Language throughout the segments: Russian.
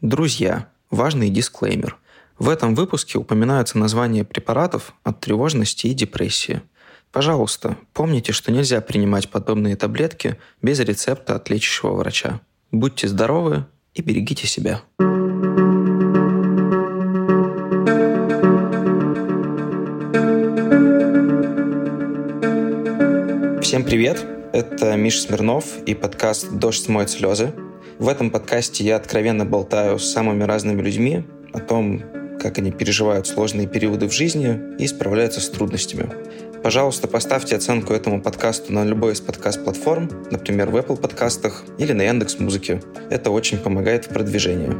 Друзья, важный дисклеймер. В этом выпуске упоминаются названия препаратов от тревожности и депрессии. Пожалуйста, помните, что нельзя принимать подобные таблетки без рецепта от лечащего врача. Будьте здоровы и берегите себя. Всем привет! Это Миша Смирнов и подкаст «Дождь смоет слезы». В этом подкасте я откровенно болтаю с самыми разными людьми о том, как они переживают сложные периоды в жизни и справляются с трудностями. Пожалуйста, поставьте оценку этому подкасту на любой из подкаст-платформ, например, в Apple подкастах или на Яндекс Музыке. Это очень помогает в продвижении.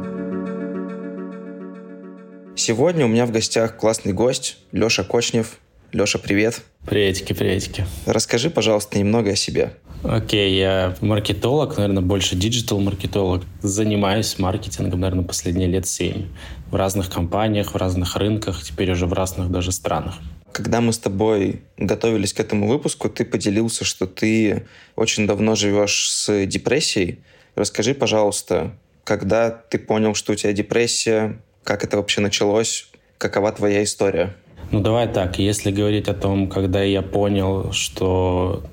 Сегодня у меня в гостях классный гость Леша Кочнев. Леша, привет. Приветики, приветики. Расскажи, пожалуйста, немного о себе. Окей, okay, я маркетолог, наверное, больше диджитал-маркетолог. Занимаюсь маркетингом, наверное, последние лет семь. В разных компаниях, в разных рынках, теперь уже в разных даже странах. Когда мы с тобой готовились к этому выпуску, ты поделился, что ты очень давно живешь с депрессией. Расскажи, пожалуйста, когда ты понял, что у тебя депрессия, как это вообще началось, какова твоя история? Ну, давай так, если говорить о том, когда я понял, что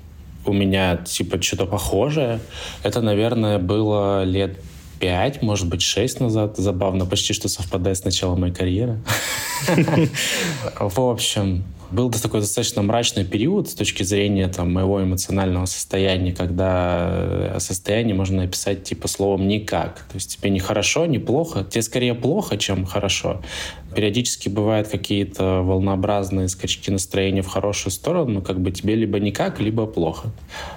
у меня, типа, что-то похожее, это, наверное, было лет пять, может быть, шесть назад. Забавно, почти что совпадает с началом моей карьеры. В общем, был такой достаточно мрачный период с точки зрения там, моего эмоционального состояния, когда э, состояние можно описать типа словом «никак». То есть тебе не хорошо, не плохо. Тебе скорее плохо, чем хорошо. Периодически бывают какие-то волнообразные скачки настроения в хорошую сторону, но как бы тебе либо никак, либо плохо.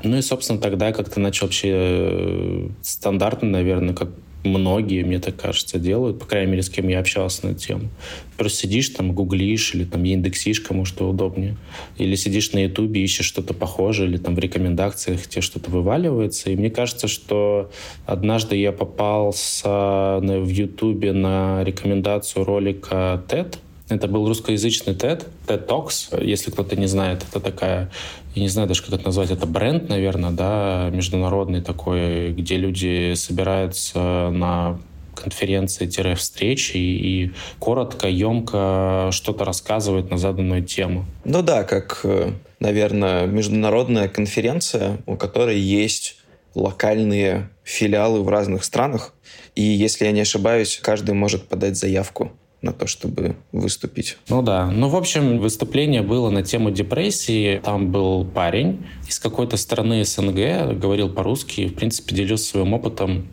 Ну и, собственно, тогда как-то начал вообще э, стандартно, наверное, как многие, мне так кажется, делают, по крайней мере, с кем я общался на эту тему. Просто сидишь там, гуглишь или там индексишь, кому что удобнее. Или сидишь на ютубе, ищешь что-то похожее, или там в рекомендациях тебе что-то вываливается. И мне кажется, что однажды я попался в ютубе на рекомендацию ролика TED, это был русскоязычный TED, TED Talks, если кто-то не знает. Это такая, я не знаю даже, как это назвать, это бренд, наверное, да, международный такой, где люди собираются на конференции-встречи и, и коротко, емко что-то рассказывают на заданную тему. Ну да, как, э, наверное, международная конференция, у которой есть локальные филиалы в разных странах. И если я не ошибаюсь, каждый может подать заявку на то, чтобы выступить. Ну да. Ну, в общем, выступление было на тему депрессии. Там был парень из какой-то страны СНГ, говорил по-русски, в принципе, делился своим опытом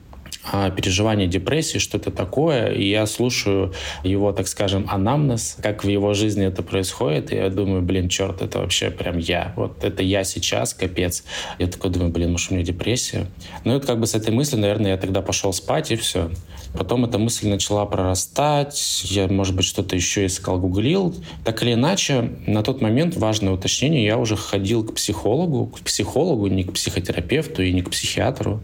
переживание депрессии, что это такое, и я слушаю его, так скажем, анамнез, как в его жизни это происходит, и я думаю, блин, черт, это вообще прям я. Вот это я сейчас, капец. Я такой думаю, блин, может, у меня депрессия? Ну и как бы с этой мыслью, наверное, я тогда пошел спать, и все. Потом эта мысль начала прорастать, я, может быть, что-то еще искал, гуглил. Так или иначе, на тот момент, важное уточнение, я уже ходил к психологу, к психологу, не к психотерапевту и не к психиатру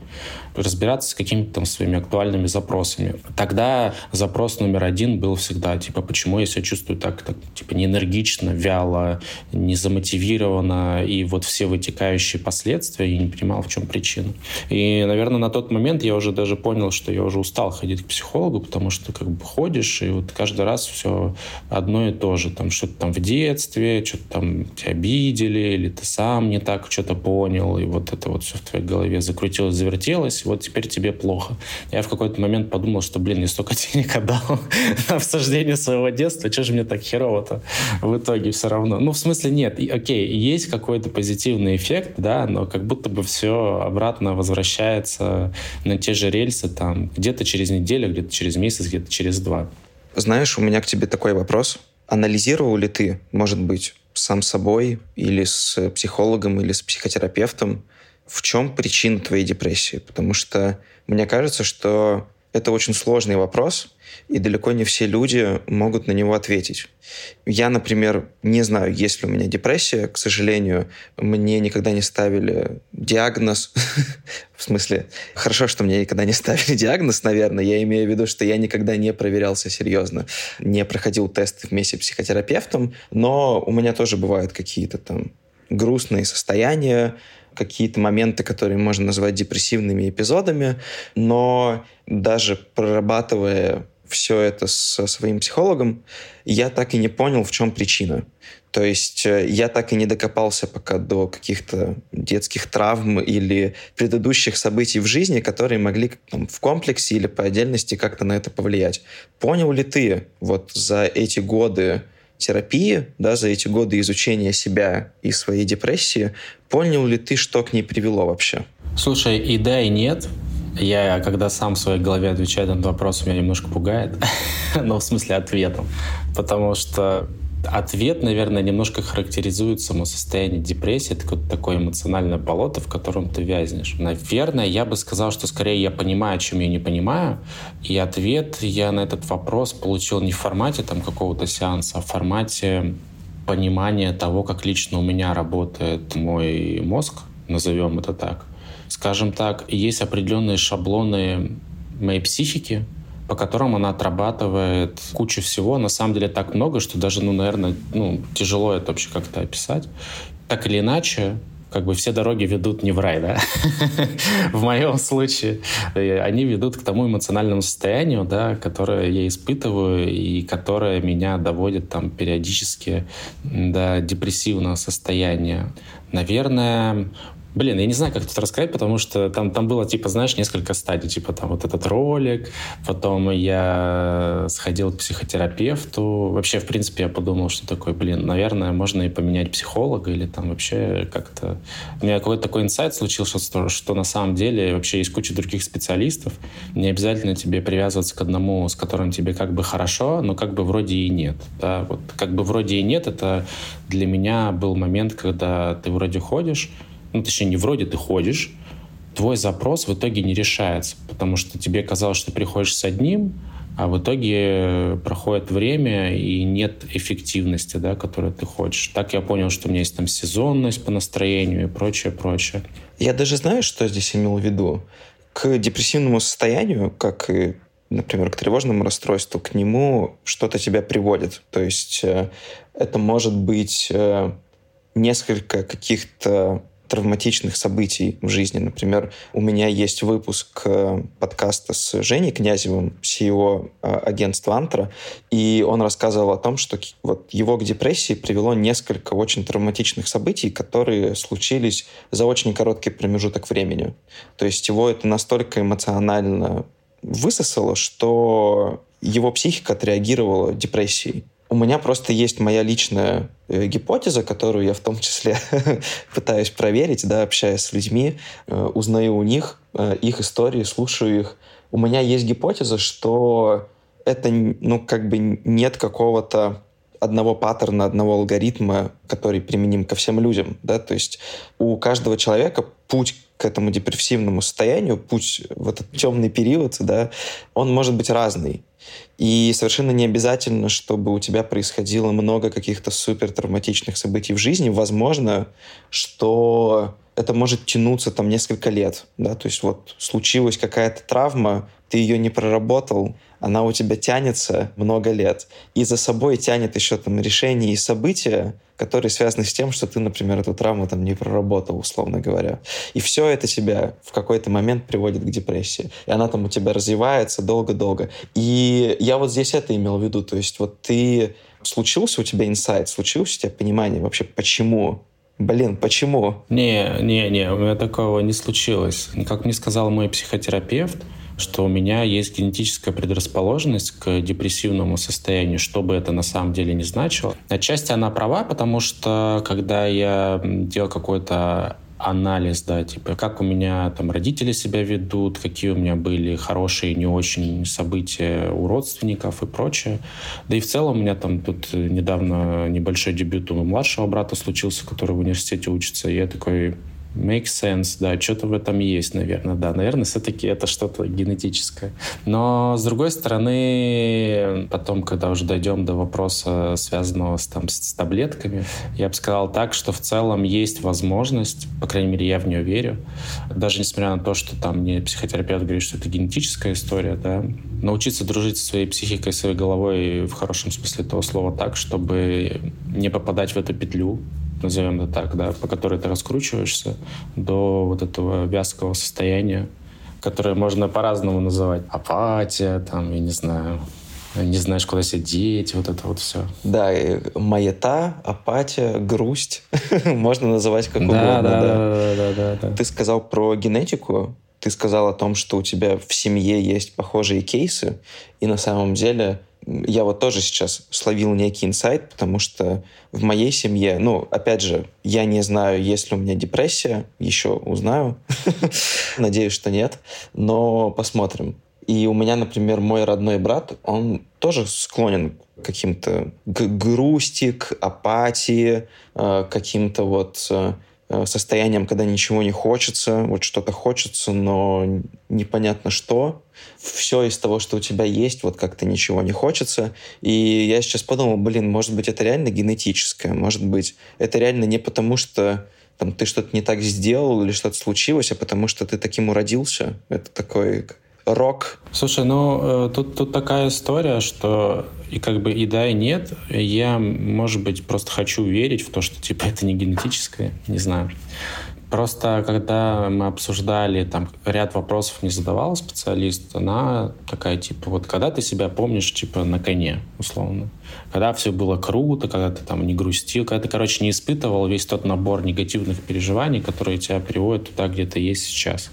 разбираться с какими-то там своими актуальными запросами. Тогда запрос номер один был всегда, типа, почему я себя чувствую так, так типа, неэнергично, вяло, не замотивированно, и вот все вытекающие последствия, я не понимал, в чем причина. И, наверное, на тот момент я уже даже понял, что я уже устал ходить к психологу, потому что как бы ходишь, и вот каждый раз все одно и то же. Там что-то там в детстве, что-то там тебя обидели, или ты сам не так что-то понял, и вот это вот все в твоей голове закрутилось, завертелось, вот теперь тебе плохо. Я в какой-то момент подумал, что, блин, я столько денег отдал на обсуждение своего детства, что же мне так херово-то в итоге все равно? Ну, в смысле, нет, и, окей, есть какой-то позитивный эффект, да, но как будто бы все обратно возвращается на те же рельсы, там, где-то через неделю, где-то через месяц, где-то через два. Знаешь, у меня к тебе такой вопрос. Анализировал ли ты, может быть, сам собой или с психологом, или с психотерапевтом, в чем причина твоей депрессии? Потому что мне кажется, что это очень сложный вопрос, и далеко не все люди могут на него ответить. Я, например, не знаю, есть ли у меня депрессия. К сожалению, мне никогда не ставили диагноз. В смысле, хорошо, что мне никогда не ставили диагноз, наверное. Я имею в виду, что я никогда не проверялся серьезно, не проходил тесты вместе с психотерапевтом, но у меня тоже бывают какие-то там грустные состояния, какие-то моменты, которые можно назвать депрессивными эпизодами, но даже прорабатывая все это со своим психологом, я так и не понял, в чем причина. То есть э, я так и не докопался пока до каких-то детских травм или предыдущих событий в жизни, которые могли там, в комплексе или по отдельности как-то на это повлиять. Понял ли ты вот за эти годы терапии, да, за эти годы изучения себя и своей депрессии, понял ли ты, что к ней привело вообще? Слушай, и да, и нет. Я, когда сам в своей голове отвечаю на этот вопрос, меня немножко пугает. ну, в смысле, ответом. Потому что Ответ, наверное, немножко характеризует само состояние депрессии. Это такое эмоциональное болото, в котором ты вязнешь. Наверное, я бы сказал, что скорее я понимаю, чем я не понимаю. И ответ я на этот вопрос получил не в формате там какого-то сеанса, а в формате понимания того, как лично у меня работает мой мозг, назовем это так. Скажем так, есть определенные шаблоны моей психики, по которым она отрабатывает кучу всего. На самом деле так много, что даже, ну, наверное, ну, тяжело это вообще как-то описать. Так или иначе, как бы все дороги ведут не в рай, да? в моем случае они ведут к тому эмоциональному состоянию, да, которое я испытываю и которое меня доводит там периодически до депрессивного состояния. Наверное, Блин, я не знаю, как тут рассказать, потому что там, там было, типа, знаешь, несколько стадий. Типа, там вот этот ролик, потом я сходил к психотерапевту. Вообще, в принципе, я подумал, что такое, блин, наверное, можно и поменять психолога или там вообще как-то... У меня какой-то такой инсайт случился, что, что на самом деле вообще есть куча других специалистов. Не обязательно тебе привязываться к одному, с которым тебе как бы хорошо, но как бы вроде и нет. Да? Вот как бы вроде и нет, это для меня был момент, когда ты вроде ходишь, ну, точнее, не вроде ты ходишь, твой запрос в итоге не решается, потому что тебе казалось, что ты приходишь с одним, а в итоге проходит время и нет эффективности, да, которую ты хочешь. Так я понял, что у меня есть там сезонность по настроению и прочее, прочее. Я даже знаю, что здесь имел в виду. К депрессивному состоянию, как и, например, к тревожному расстройству, к нему что-то тебя приводит. То есть э, это может быть э, несколько каких-то травматичных событий в жизни. Например, у меня есть выпуск э, подкаста с Женей Князевым, CEO э, агентства «Антра», и он рассказывал о том, что вот его к депрессии привело несколько очень травматичных событий, которые случились за очень короткий промежуток времени. То есть его это настолько эмоционально высосало, что его психика отреагировала депрессией. У меня просто есть моя личная э, гипотеза, которую я в том числе пытаюсь проверить, да, общаясь с людьми, э, узнаю у них э, их истории, слушаю их. У меня есть гипотеза, что это, ну, как бы нет какого-то одного паттерна, одного алгоритма, который применим ко всем людям, да, то есть у каждого человека путь к этому депрессивному состоянию, путь в этот темный период, да, он может быть разный. И совершенно не обязательно, чтобы у тебя происходило много каких-то супер травматичных событий в жизни. Возможно, что это может тянуться там несколько лет. Да? То есть вот случилась какая-то травма, ты ее не проработал, она у тебя тянется много лет. И за собой тянет еще там решения и события, которые связаны с тем, что ты, например, эту травму там не проработал, условно говоря. И все это тебя в какой-то момент приводит к депрессии. И она там у тебя развивается долго-долго. И я вот здесь это имел в виду. То есть вот ты... Случился у тебя инсайт, случилось у тебя понимание вообще, почему Блин, почему? Не, не, не, у меня такого не случилось. Как мне сказал мой психотерапевт, что у меня есть генетическая предрасположенность к депрессивному состоянию, что бы это на самом деле не значило. Отчасти она права, потому что когда я делал какой-то анализ, да, типа, как у меня там родители себя ведут, какие у меня были хорошие не очень события у родственников и прочее. Да и в целом у меня там тут недавно небольшой дебют у младшего брата случился, который в университете учится, и я такой, Make sense, да, что-то в этом есть, наверное, да. Наверное, все-таки это что-то генетическое. Но, с другой стороны, потом, когда уже дойдем до вопроса, связанного с, там, с таблетками, я бы сказал так, что в целом есть возможность, по крайней мере, я в нее верю, даже несмотря на то, что там мне психотерапевт говорит, что это генетическая история, да, научиться дружить со своей психикой, своей головой в хорошем смысле этого слова так, чтобы не попадать в эту петлю, назовем это так, да, по которой ты раскручиваешься до вот этого вязкого состояния, которое можно по-разному называть. Апатия, там, я не знаю, не знаешь, куда себя деть, вот это вот все. Да, маята, апатия, грусть. Можно называть как угодно. Да, да, да, да, да. Ты сказал про генетику, ты сказал о том, что у тебя в семье есть похожие кейсы, и на самом деле я вот тоже сейчас словил некий инсайт, потому что в моей семье, ну, опять же, я не знаю, есть ли у меня депрессия, еще узнаю. Надеюсь, что нет, но посмотрим. И у меня, например, мой родной брат, он тоже склонен к каким-то к грусти, к апатии, э, каким-то вот э, состоянием, когда ничего не хочется, вот что-то хочется, но непонятно что. Все из того, что у тебя есть, вот как-то ничего не хочется. И я сейчас подумал, блин, может быть, это реально генетическое, может быть, это реально не потому, что там, ты что-то не так сделал или что-то случилось, а потому что ты таким уродился. Это такой рок. Слушай, ну э, тут, тут такая история, что и как бы и да, и нет. Я, может быть, просто хочу верить в то, что типа это не генетическое, не знаю. Просто когда мы обсуждали, там ряд вопросов не задавал специалист, она такая, типа, вот когда ты себя помнишь, типа, на коне, условно. Когда все было круто, когда ты там не грустил, когда ты, короче, не испытывал весь тот набор негативных переживаний, которые тебя приводят туда, где ты есть сейчас.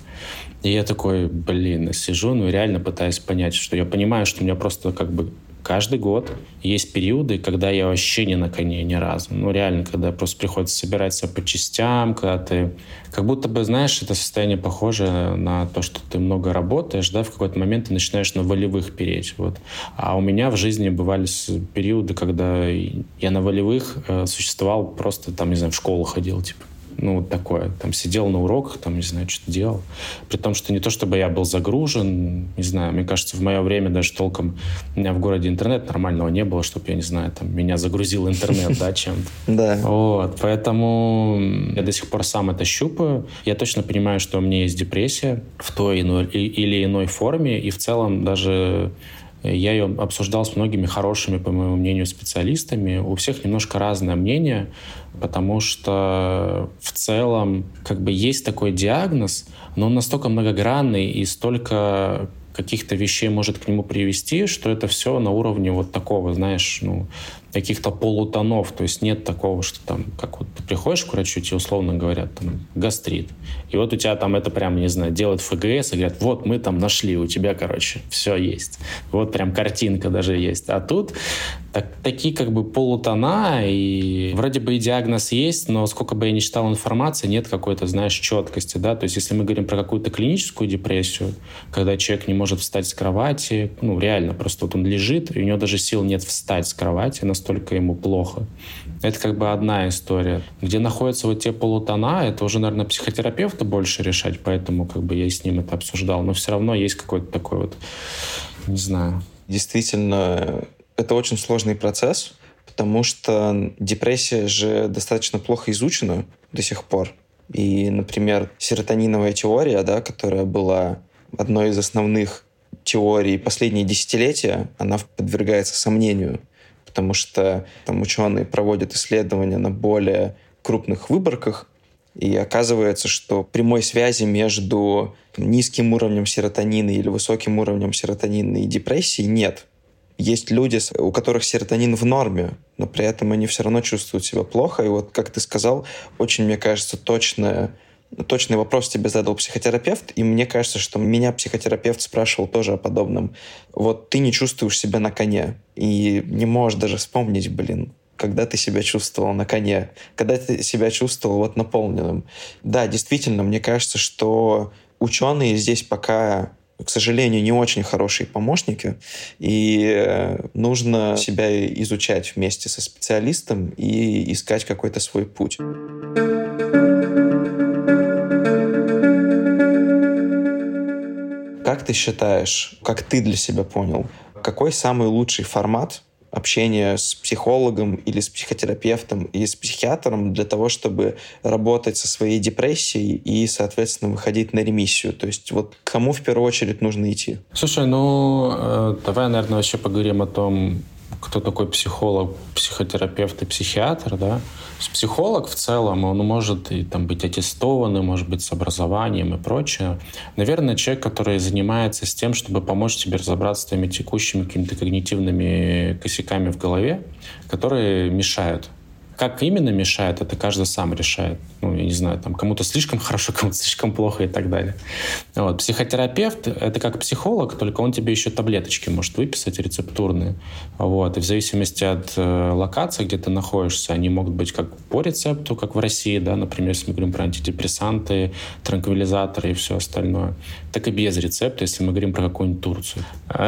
И я такой, блин, сижу, ну реально пытаюсь понять, что я понимаю, что у меня просто как бы каждый год есть периоды, когда я вообще не на коне ни разу. Ну, реально, когда просто приходится собираться по частям, когда ты... Как будто бы, знаешь, это состояние похоже на то, что ты много работаешь, да, в какой-то момент ты начинаешь на волевых переть, вот. А у меня в жизни бывали периоды, когда я на волевых э, существовал просто, там, не знаю, в школу ходил, типа ну, вот такое. Там сидел на уроках, там, не знаю, что делал. При том, что не то, чтобы я был загружен, не знаю, мне кажется, в мое время даже толком у меня в городе интернет нормального не было, чтобы, я не знаю, там, меня загрузил интернет, да, чем-то. Да. Вот, поэтому я до сих пор сам это щупаю. Я точно понимаю, что у меня есть депрессия в той или иной форме, и в целом даже я ее обсуждал с многими хорошими, по моему мнению, специалистами. У всех немножко разное мнение, потому что в целом как бы есть такой диагноз, но он настолько многогранный и столько каких-то вещей может к нему привести, что это все на уровне вот такого, знаешь, ну, каких-то полутонов, то есть нет такого, что там, как вот ты приходишь к врачу, тебе условно говорят, там, гастрит, и вот у тебя там это прям, не знаю, делают ФГС и говорят, вот мы там нашли, у тебя, короче, все есть. Вот прям картинка даже есть. А тут так, такие как бы полутона, и вроде бы и диагноз есть, но сколько бы я ни читал информации, нет какой-то, знаешь, четкости, да, то есть если мы говорим про какую-то клиническую депрессию, когда человек не может встать с кровати, ну, реально, просто вот он лежит, и у него даже сил нет встать с кровати, настолько ему плохо. Это как бы одна история. Где находятся вот те полутона, это уже, наверное, психотерапевту больше решать, поэтому как бы я с ним это обсуждал, но все равно есть какой-то такой вот, не знаю. Действительно, это очень сложный процесс, потому что депрессия же достаточно плохо изучена до сих пор. И, например, серотониновая теория, да, которая была одной из основных теорий последние десятилетия, она подвергается сомнению, потому что там ученые проводят исследования на более крупных выборках, и оказывается, что прямой связи между низким уровнем серотонина или высоким уровнем серотонина и депрессией нет. Есть люди, у которых серотонин в норме, но при этом они все равно чувствуют себя плохо. И вот, как ты сказал, очень, мне кажется, точное точный вопрос тебе задал психотерапевт, и мне кажется, что меня психотерапевт спрашивал тоже о подобном. Вот ты не чувствуешь себя на коне, и не можешь даже вспомнить, блин, когда ты себя чувствовал на коне, когда ты себя чувствовал вот наполненным. Да, действительно, мне кажется, что ученые здесь пока к сожалению, не очень хорошие помощники, и э, нужно себя изучать вместе со специалистом и искать какой-то свой путь. Как ты считаешь, как ты для себя понял, какой самый лучший формат общения с психологом или с психотерапевтом и с психиатром для того, чтобы работать со своей депрессией и, соответственно, выходить на ремиссию? То есть вот кому в первую очередь нужно идти? Слушай, ну, э, давай, наверное, вообще поговорим о том, кто такой психолог, психотерапевт и психиатр, да. Психолог в целом, он может и там быть аттестованным, может быть с образованием и прочее. Наверное, человек, который занимается с тем, чтобы помочь тебе разобраться с твоими текущими какими-то когнитивными косяками в голове, которые мешают как именно мешает, это каждый сам решает. Ну, я не знаю, там кому-то слишком хорошо, кому-то слишком плохо и так далее. Вот. Психотерапевт — это как психолог, только он тебе еще таблеточки может выписать рецептурные. Вот. И в зависимости от э, локации, где ты находишься, они могут быть как по рецепту, как в России, да, например, если мы говорим про антидепрессанты, транквилизаторы и все остальное, так и без рецепта, если мы говорим про какую-нибудь Турцию.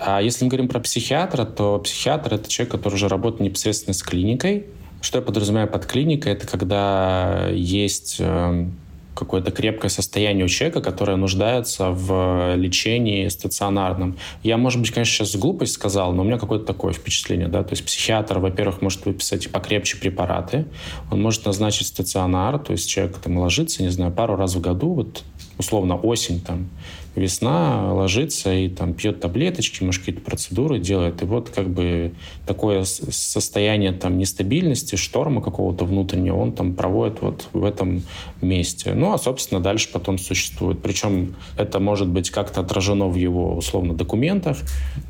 А если мы говорим про психиатра, то психиатр — это человек, который уже работает непосредственно с клиникой, что я подразумеваю под клиникой? Это когда есть э, какое-то крепкое состояние у человека, которое нуждается в лечении стационарном. Я, может быть, конечно, сейчас глупость сказал, но у меня какое-то такое впечатление, да, то есть психиатр, во-первых, может выписать покрепче препараты, он может назначить стационар, то есть человек там ложится, не знаю, пару раз в году, вот условно осень там, весна ложится и там пьет таблеточки, может, какие-то процедуры делает. И вот как бы такое состояние там нестабильности, шторма какого-то внутреннего он там проводит вот в этом месте. Ну, а, собственно, дальше потом существует. Причем это может быть как-то отражено в его, условно, документах,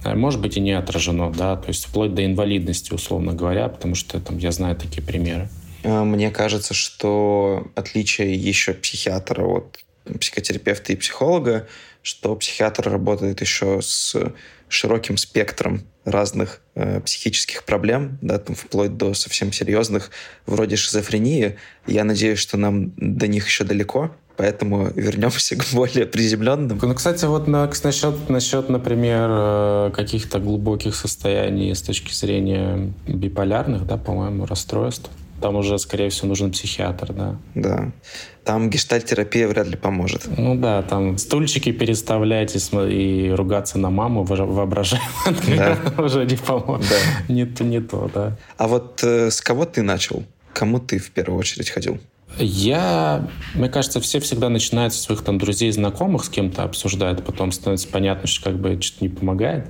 а может быть и не отражено, да, то есть вплоть до инвалидности, условно говоря, потому что там я знаю такие примеры. А, мне кажется, что отличие еще психиатра от психотерапевта и психолога что психиатр работает еще с широким спектром разных э, психических проблем, да, там, вплоть до совсем серьезных, вроде шизофрении. Я надеюсь, что нам до них еще далеко, поэтому вернемся к более приземленным. Ну, кстати, вот на, насчет, насчет, например, э, каких-то глубоких состояний с точки зрения биполярных, да, по-моему, расстройств, там уже, скорее всего, нужен психиатр, да. Да. Там гештальтерапия вряд ли поможет. Ну да, там стульчики переставлять и, и ругаться на маму воображаемо да. уже не поможет. Да. Не, не то, да. А вот э, с кого ты начал? Кому ты в первую очередь ходил? Я, мне кажется, все всегда начинают со своих там друзей, знакомых, с кем-то обсуждают, потом становится понятно, что как бы что-то не помогает.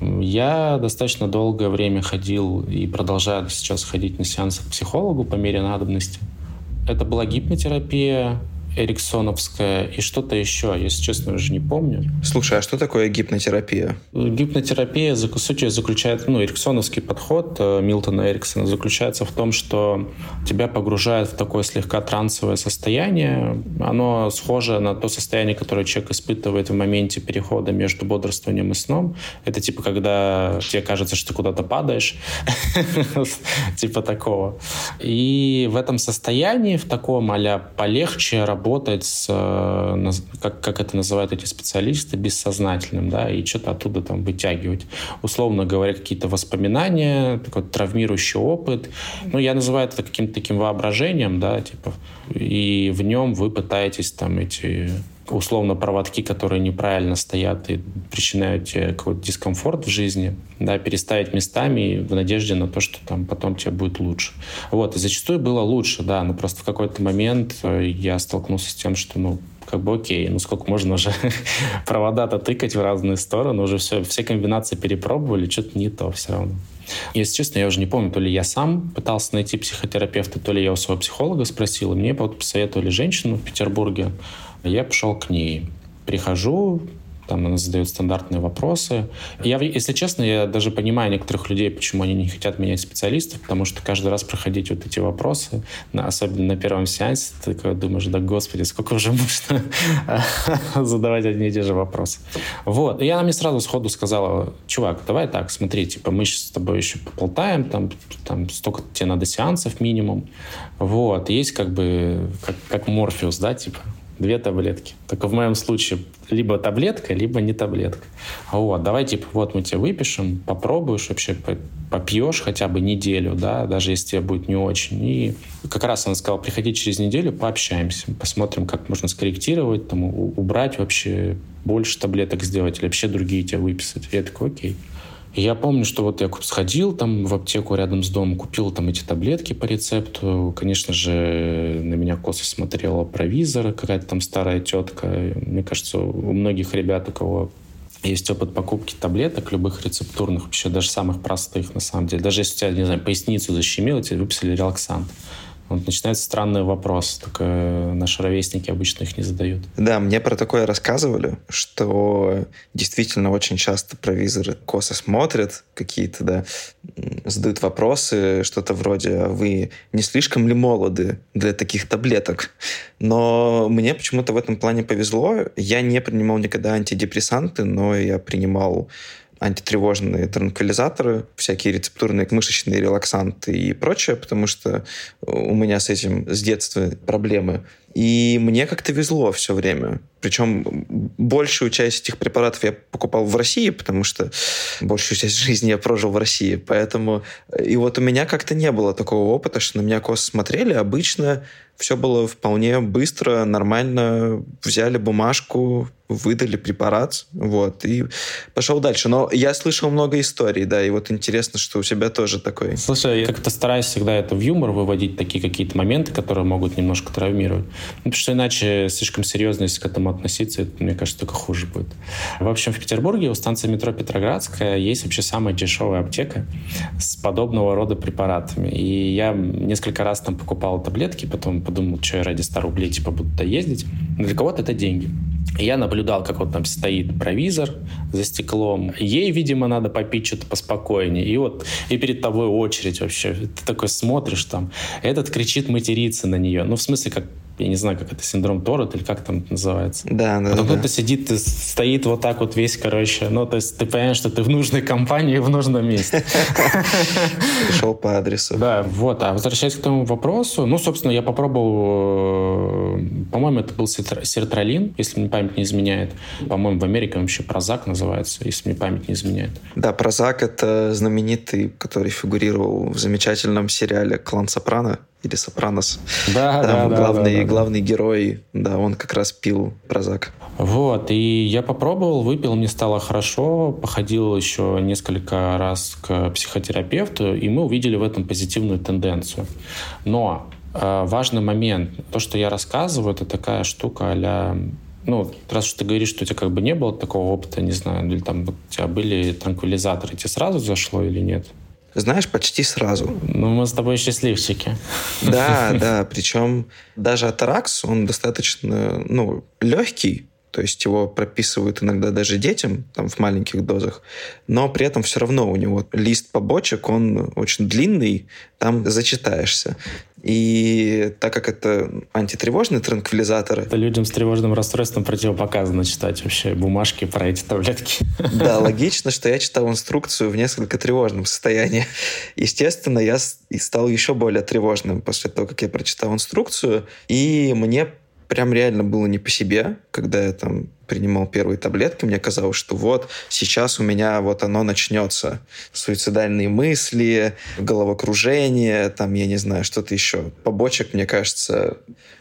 Я достаточно долгое время ходил и продолжаю сейчас ходить на сеансы к психологу по мере надобности. Это была гипнотерапия, эриксоновская и что-то еще, если честно, уже не помню. Слушай, а что такое гипнотерапия? Гипнотерапия, суть заключается, ну, эриксоновский подход э, Милтона Эриксона заключается в том, что тебя погружает в такое слегка трансовое состояние. Оно схоже на то состояние, которое человек испытывает в моменте перехода между бодрствованием и сном. Это типа, когда тебе кажется, что ты куда-то падаешь. Типа такого. И в этом состоянии, в таком а полегче работать работать с, э, как, как это называют эти специалисты, бессознательным, да, и что-то оттуда там вытягивать. Условно говоря, какие-то воспоминания, такой травмирующий опыт. Ну, я называю это каким-то таким воображением, да, типа, и в нем вы пытаетесь там эти условно проводки, которые неправильно стоят и причиняют тебе какой-то дискомфорт в жизни, да, переставить местами в надежде на то, что там потом тебе будет лучше. Вот, и зачастую было лучше, да, но просто в какой-то момент э, я столкнулся с тем, что, ну, как бы окей, ну сколько можно уже провода-то тыкать в разные стороны, уже все, все комбинации перепробовали, что-то не то все равно. Если честно, я уже не помню, то ли я сам пытался найти психотерапевта, то ли я у своего психолога спросил, и мне посоветовали женщину в Петербурге, я пошел к ней. Прихожу, там она задает стандартные вопросы. Я, если честно, я даже понимаю некоторых людей, почему они не хотят менять специалистов, потому что каждый раз проходить вот эти вопросы, на, особенно на первом сеансе, ты такой думаешь, да господи, сколько уже можно задавать одни и те же вопросы. Вот. И она мне сразу сходу сказала, чувак, давай так, смотри, типа мы сейчас с тобой еще поболтаем, там, там столько тебе надо сеансов минимум. Вот. Есть как бы, как, как Морфеус, да, типа, две таблетки. Только в моем случае либо таблетка, либо не таблетка. Вот, давай, типа, вот мы тебе выпишем, попробуешь вообще, попьешь хотя бы неделю, да, даже если тебе будет не очень. И как раз она сказала, приходи через неделю, пообщаемся, посмотрим, как можно скорректировать, там, убрать вообще больше таблеток сделать или вообще другие тебе выписать. Я такой, окей я помню, что вот я сходил там в аптеку рядом с домом, купил там эти таблетки по рецепту. Конечно же, на меня косо смотрела провизор, какая-то там старая тетка. Мне кажется, у многих ребят, у кого есть опыт покупки таблеток, любых рецептурных, вообще даже самых простых, на самом деле. Даже если у тебя, не знаю, поясницу защемило, тебе выписали релаксант. Вот начинается странный вопрос, только наши ровесники обычно их не задают. Да, мне про такое рассказывали, что действительно очень часто провизоры косо смотрят, какие-то, да, задают вопросы, что-то вроде, а вы не слишком ли молоды для таких таблеток? Но мне почему-то в этом плане повезло. Я не принимал никогда антидепрессанты, но я принимал антитревожные транквилизаторы, всякие рецептурные мышечные релаксанты и прочее, потому что у меня с этим с детства проблемы. И мне как-то везло все время. Причем большую часть этих препаратов я покупал в России, потому что большую часть жизни я прожил в России. Поэтому и вот у меня как-то не было такого опыта, что на меня косо смотрели. Обычно все было вполне быстро, нормально. Взяли бумажку, выдали препарат, вот, и пошел дальше. Но я слышал много историй, да, и вот интересно, что у тебя тоже такой. Слушай, я как-то стараюсь всегда это в юмор выводить, такие какие-то моменты, которые могут немножко травмировать. Ну, потому что иначе слишком серьезно, если к этому относиться, это, мне кажется, только хуже будет. В общем, в Петербурге у станции метро Петроградская есть вообще самая дешевая аптека с подобного рода препаратами. И я несколько раз там покупал таблетки, потом подумал, что я ради 100 рублей типа буду туда ездить. Но для кого-то это деньги. Я наблюдал, как вот там стоит провизор за стеклом. Ей, видимо, надо попить что-то поспокойнее. И вот и перед тобой очередь вообще. Ты такой смотришь там. Этот кричит материться на нее. Ну, в смысле, как я не знаю, как это, синдром Торрет или как там это называется. Да, да, Потом да. кто-то сидит, стоит вот так вот весь, короче, ну, то есть ты понимаешь, что ты в нужной компании в нужном месте. Пришел по адресу. Да, вот. А возвращаясь к тому вопросу, ну, собственно, я попробовал, э, по-моему, это был сертралин, если мне память не изменяет. По-моему, в Америке он вообще Прозак называется, если мне память не изменяет. Да, Прозак — это знаменитый, который фигурировал в замечательном сериале «Клан Сопрано» или Сопранос. Да, Там да, главный, да, да, да. главный герой, да, он как раз пил прозак. Вот, и я попробовал, выпил, мне стало хорошо, походил еще несколько раз к психотерапевту, и мы увидели в этом позитивную тенденцию. Но э, важный момент, то, что я рассказываю, это такая штука а ну, раз уж ты говоришь, что у тебя как бы не было такого опыта, не знаю, или там у тебя были транквилизаторы, тебе сразу зашло или нет? Знаешь, почти сразу. Ну, мы с тобой счастливчики. Да, да, причем даже атаракс, он достаточно, ну, легкий, то есть его прописывают иногда даже детям, там, в маленьких дозах, но при этом все равно у него лист побочек, он очень длинный, там зачитаешься. И так как это антитревожные транквилизаторы... Это людям с тревожным расстройством противопоказано читать вообще бумажки про эти таблетки. Да, логично, что я читал инструкцию в несколько тревожном состоянии. Естественно, я стал еще более тревожным после того, как я прочитал инструкцию. И мне прям реально было не по себе, когда я там принимал первые таблетки, мне казалось, что вот сейчас у меня вот оно начнется. Суицидальные мысли, головокружение, там, я не знаю, что-то еще. Побочек, мне кажется,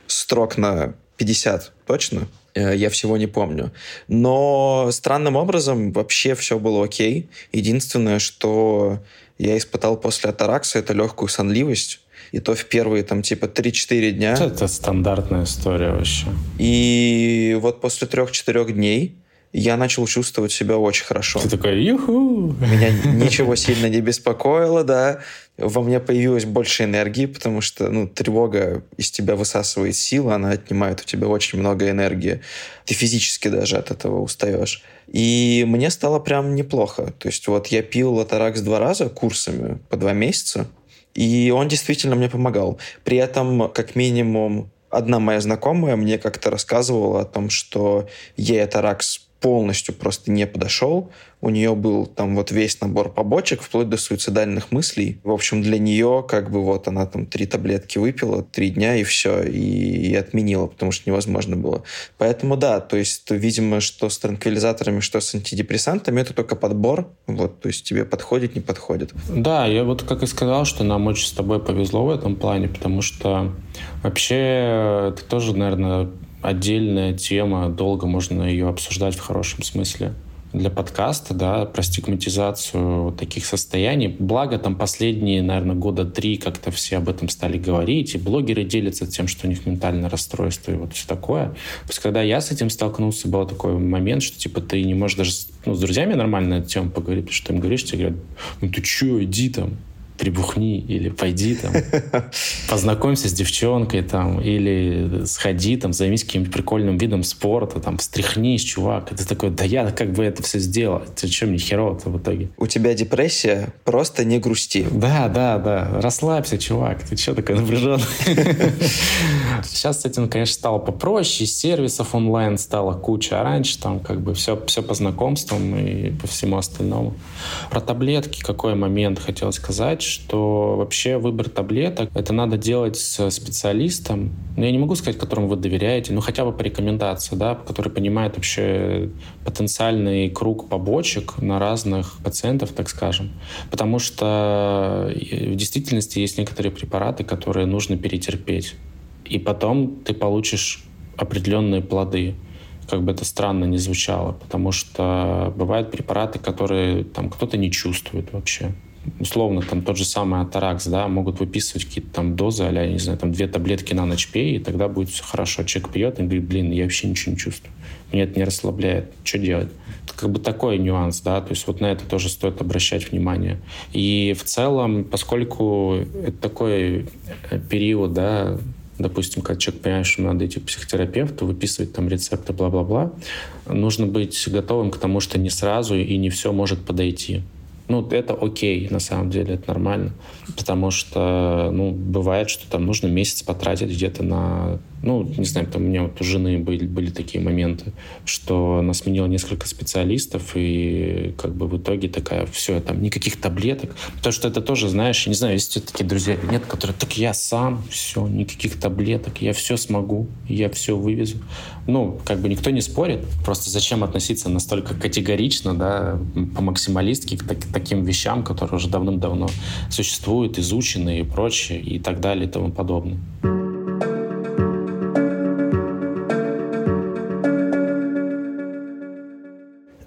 строк на 50 точно. Э, я всего не помню. Но странным образом вообще все было окей. Единственное, что я испытал после атаракса, это легкую сонливость и то в первые там типа 3-4 дня. Это стандартная история вообще. И вот после 3-4 дней я начал чувствовать себя очень хорошо. Ты такой, юху! Меня ничего сильно не беспокоило, да. Во мне появилось больше энергии, потому что, ну, тревога из тебя высасывает силы, она отнимает у тебя очень много энергии. Ты физически даже от этого устаешь. И мне стало прям неплохо. То есть вот я пил Латаракс два раза курсами по два месяца, и он действительно мне помогал. При этом, как минимум, одна моя знакомая мне как-то рассказывала о том, что ей Атаракс полностью просто не подошел. У нее был там вот весь набор побочек, вплоть до суицидальных мыслей. В общем, для нее как бы вот она там три таблетки выпила, три дня и все, и, и отменила, потому что невозможно было. Поэтому да, то есть, видимо, что с транквилизаторами, что с антидепрессантами, это только подбор, вот, то есть тебе подходит, не подходит. Да, я вот как и сказал, что нам очень с тобой повезло в этом плане, потому что вообще это тоже, наверное, отдельная тема, долго можно ее обсуждать в хорошем смысле. для подкаста, да, про стигматизацию таких состояний. Благо, там последние, наверное, года три как-то все об этом стали говорить, и блогеры делятся тем, что у них ментальное расстройство и вот все такое. То есть, когда я с этим столкнулся, был такой момент, что, типа, ты не можешь даже ну, с друзьями нормально эту тему поговорить, потому что ты им говоришь, тебе говорят, ну ты че, иди там, прибухни или пойди там, познакомься с девчонкой там, или сходи там, займись каким-нибудь прикольным видом спорта, там, встряхнись, чувак. И ты такой, да я как бы это все сделал. Ты что, мне херово-то в итоге? У тебя депрессия, просто не грусти. Да, да, да. Расслабься, чувак. Ты что такой напряженный? Сейчас с этим, конечно, стало попроще. Сервисов онлайн стало куча. А раньше там как бы все, все по знакомствам и по всему остальному. Про таблетки какой момент хотел сказать что вообще выбор таблеток это надо делать с специалистом. Ну, я не могу сказать, которому вы доверяете, но хотя бы по рекомендации, да, который понимает вообще потенциальный круг побочек на разных пациентов, так скажем. Потому что в действительности есть некоторые препараты, которые нужно перетерпеть. И потом ты получишь определенные плоды как бы это странно не звучало, потому что бывают препараты, которые там кто-то не чувствует вообще условно, там тот же самый Атаракс, да, могут выписывать какие-то там дозы, а не знаю, там две таблетки на ночь пей, и тогда будет все хорошо. Человек пьет и говорит, блин, я вообще ничего не чувствую. Меня это не расслабляет. Что делать? Это как бы такой нюанс, да, то есть вот на это тоже стоит обращать внимание. И в целом, поскольку это такой э, период, да, допустим, когда человек понимает, что надо идти к психотерапевту, выписывать там рецепты, бла-бла-бла, нужно быть готовым к тому, что не сразу и не все может подойти. Ну, это окей, на самом деле, это нормально. Потому что, ну, бывает, что там нужно месяц потратить где-то на ну, не знаю, там у меня вот у жены были, были такие моменты, что она сменила несколько специалистов, и как бы в итоге такая, все, там никаких таблеток. Потому что это тоже, знаешь, не знаю, есть такие друзья или нет, которые, так я сам, все, никаких таблеток, я все смогу, я все вывезу. Ну, как бы никто не спорит, просто зачем относиться настолько категорично, да, по максималистски к так, таким вещам, которые уже давным-давно существуют, изучены и прочее, и так далее и тому подобное.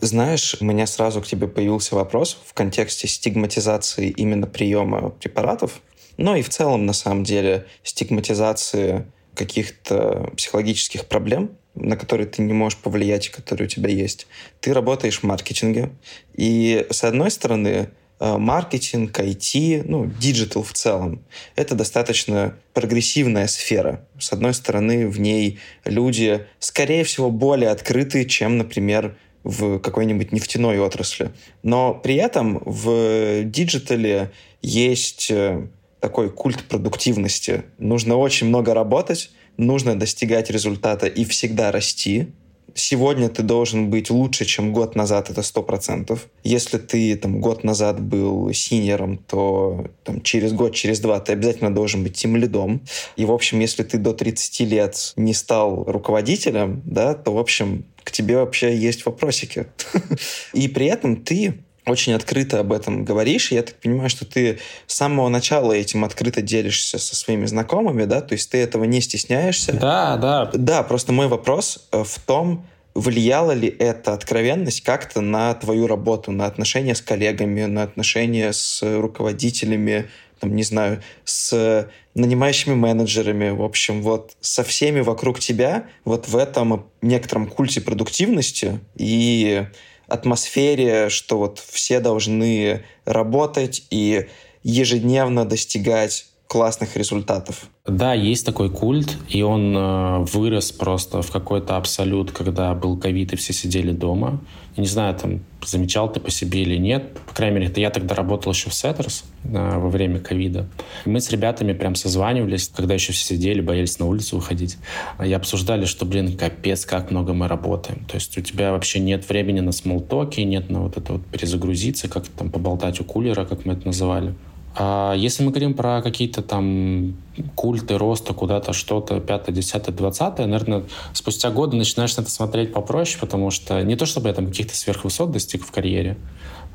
Знаешь, у меня сразу к тебе появился вопрос в контексте стигматизации именно приема препаратов, но и в целом, на самом деле, стигматизации каких-то психологических проблем, на которые ты не можешь повлиять, которые у тебя есть. Ты работаешь в маркетинге, и с одной стороны, э, маркетинг, IT, ну, digital в целом. Это достаточно прогрессивная сфера. С одной стороны, в ней люди, скорее всего, более открыты, чем, например, в какой-нибудь нефтяной отрасли. Но при этом в диджитале есть э, такой культ продуктивности. Нужно очень много работать, нужно достигать результата и всегда расти. Сегодня ты должен быть лучше, чем год назад, это сто процентов. Если ты там год назад был синером, то там, через год, через два ты обязательно должен быть тем лидом. И, в общем, если ты до 30 лет не стал руководителем, да, то, в общем, к тебе вообще есть вопросики. И при этом ты очень открыто об этом говоришь. Я так понимаю, что ты с самого начала этим открыто делишься со своими знакомыми, да? То есть ты этого не стесняешься. Да, да. Да, просто мой вопрос э, в том, влияла ли эта откровенность как-то на твою работу, на отношения с коллегами, на отношения с руководителями, там, не знаю, с нанимающими менеджерами, в общем, вот со всеми вокруг тебя, вот в этом некотором культе продуктивности и атмосфере, что вот все должны работать и ежедневно достигать классных результатов. Да, есть такой культ, и он э, вырос просто в какой-то абсолют, когда был ковид и все сидели дома. Я не знаю, там, замечал ты по себе или нет. По крайней мере, это я тогда работал еще в Setters э, во время ковида. Мы с ребятами прям созванивались, когда еще все сидели, боялись на улицу выходить. И обсуждали, что, блин, капец, как много мы работаем. То есть у тебя вообще нет времени на смолтоки, нет на вот это вот перезагрузиться, как там поболтать у кулера, как мы это называли. А если мы говорим про какие-то там культы роста куда-то, что-то, пятое, десятое, двадцатое, наверное, спустя годы начинаешь на это смотреть попроще, потому что не то, чтобы я там каких-то сверхвысот достиг в карьере,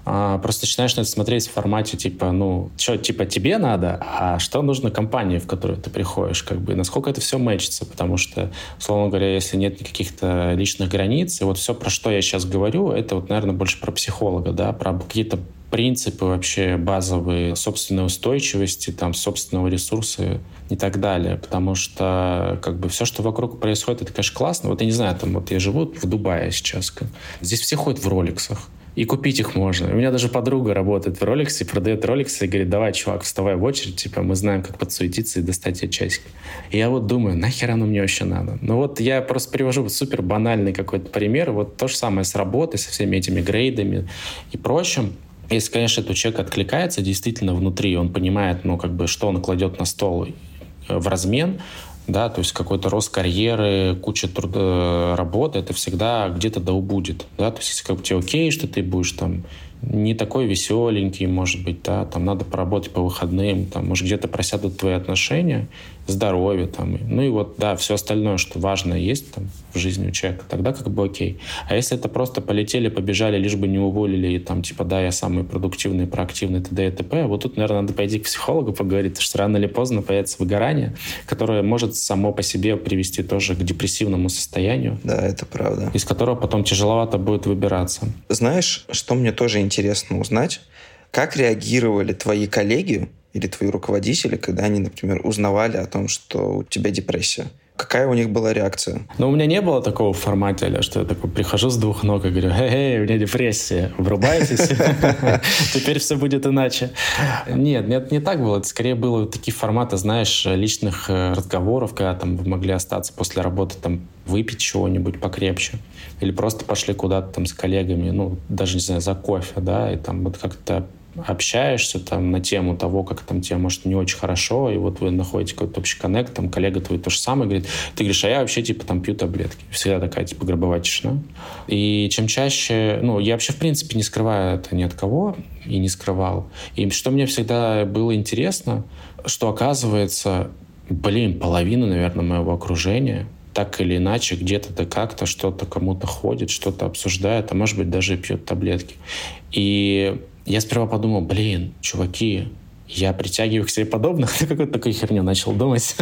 а, просто начинаешь на это смотреть в формате типа, ну, что, типа тебе надо, а что нужно компании, в которую ты приходишь, как бы, насколько это все мэчится, потому что, условно говоря, если нет каких-то личных границ, и вот все, про что я сейчас говорю, это вот, наверное, больше про психолога, да, про какие-то принципы вообще базовые собственной устойчивости, там, собственного ресурса и так далее. Потому что как бы все, что вокруг происходит, это, конечно, классно. Вот я не знаю, там вот я живу в Дубае сейчас. Здесь все ходят в роликсах. И купить их можно. У меня даже подруга работает в Rolex, продает Rolex и говорит, давай, чувак, вставай в очередь, типа, мы знаем, как подсуетиться и достать тебе часики. И я вот думаю, нахер оно мне вообще надо? Ну вот я просто привожу супер банальный какой-то пример. Вот то же самое с работой, со всеми этими грейдами и прочим. Если, конечно, этот человек откликается действительно внутри, он понимает, ну, как бы, что он кладет на стол э, в размен, да, то есть какой-то рост карьеры, куча труда, работы, это всегда где-то да убудет, да, то есть если как бы тебе окей, что ты будешь там не такой веселенький, может быть, да, там надо поработать по выходным, там, может, где-то просядут твои отношения, здоровье, там, ну и вот, да, все остальное, что важное есть там в жизни у человека, тогда как бы окей. А если это просто полетели, побежали, лишь бы не уволили, и там, типа, да, я самый продуктивный, проактивный, т.д. и т.п., вот тут, наверное, надо пойти к психологу поговорить, потому что рано или поздно появится выгорание, которое может само по себе привести тоже к депрессивному состоянию. Да, это правда. Из которого потом тяжеловато будет выбираться. Знаешь, что мне тоже интересно узнать? Как реагировали твои коллеги или твои руководители, когда они, например, узнавали о том, что у тебя депрессия? Какая у них была реакция? Ну, у меня не было такого в формате, что я такой прихожу с двух ног и говорю, эй, у меня депрессия, врубайтесь, теперь все будет иначе. Нет, нет, не так было. Это скорее было такие форматы, знаешь, личных э, разговоров, когда там могли остаться после работы, там, выпить чего-нибудь покрепче. Или просто пошли куда-то там с коллегами, ну, даже, не знаю, за кофе, да, и там вот как-то общаешься там на тему того, как там тебе, может, не очень хорошо, и вот вы находите какой-то общий коннект, там коллега твой то же самое говорит, ты говоришь, а я вообще, типа, там пью таблетки. Всегда такая, типа, гробовая тишина. И чем чаще, ну, я вообще, в принципе, не скрываю это ни от кого, и не скрывал. И что мне всегда было интересно, что, оказывается, блин, половина, наверное, моего окружения так или иначе где-то да как-то что-то кому-то ходит, что-то обсуждает, а может быть даже пьет таблетки. И я сперва подумал, блин, чуваки, я притягиваю к себе подобных, на какую-то такую херню начал думать.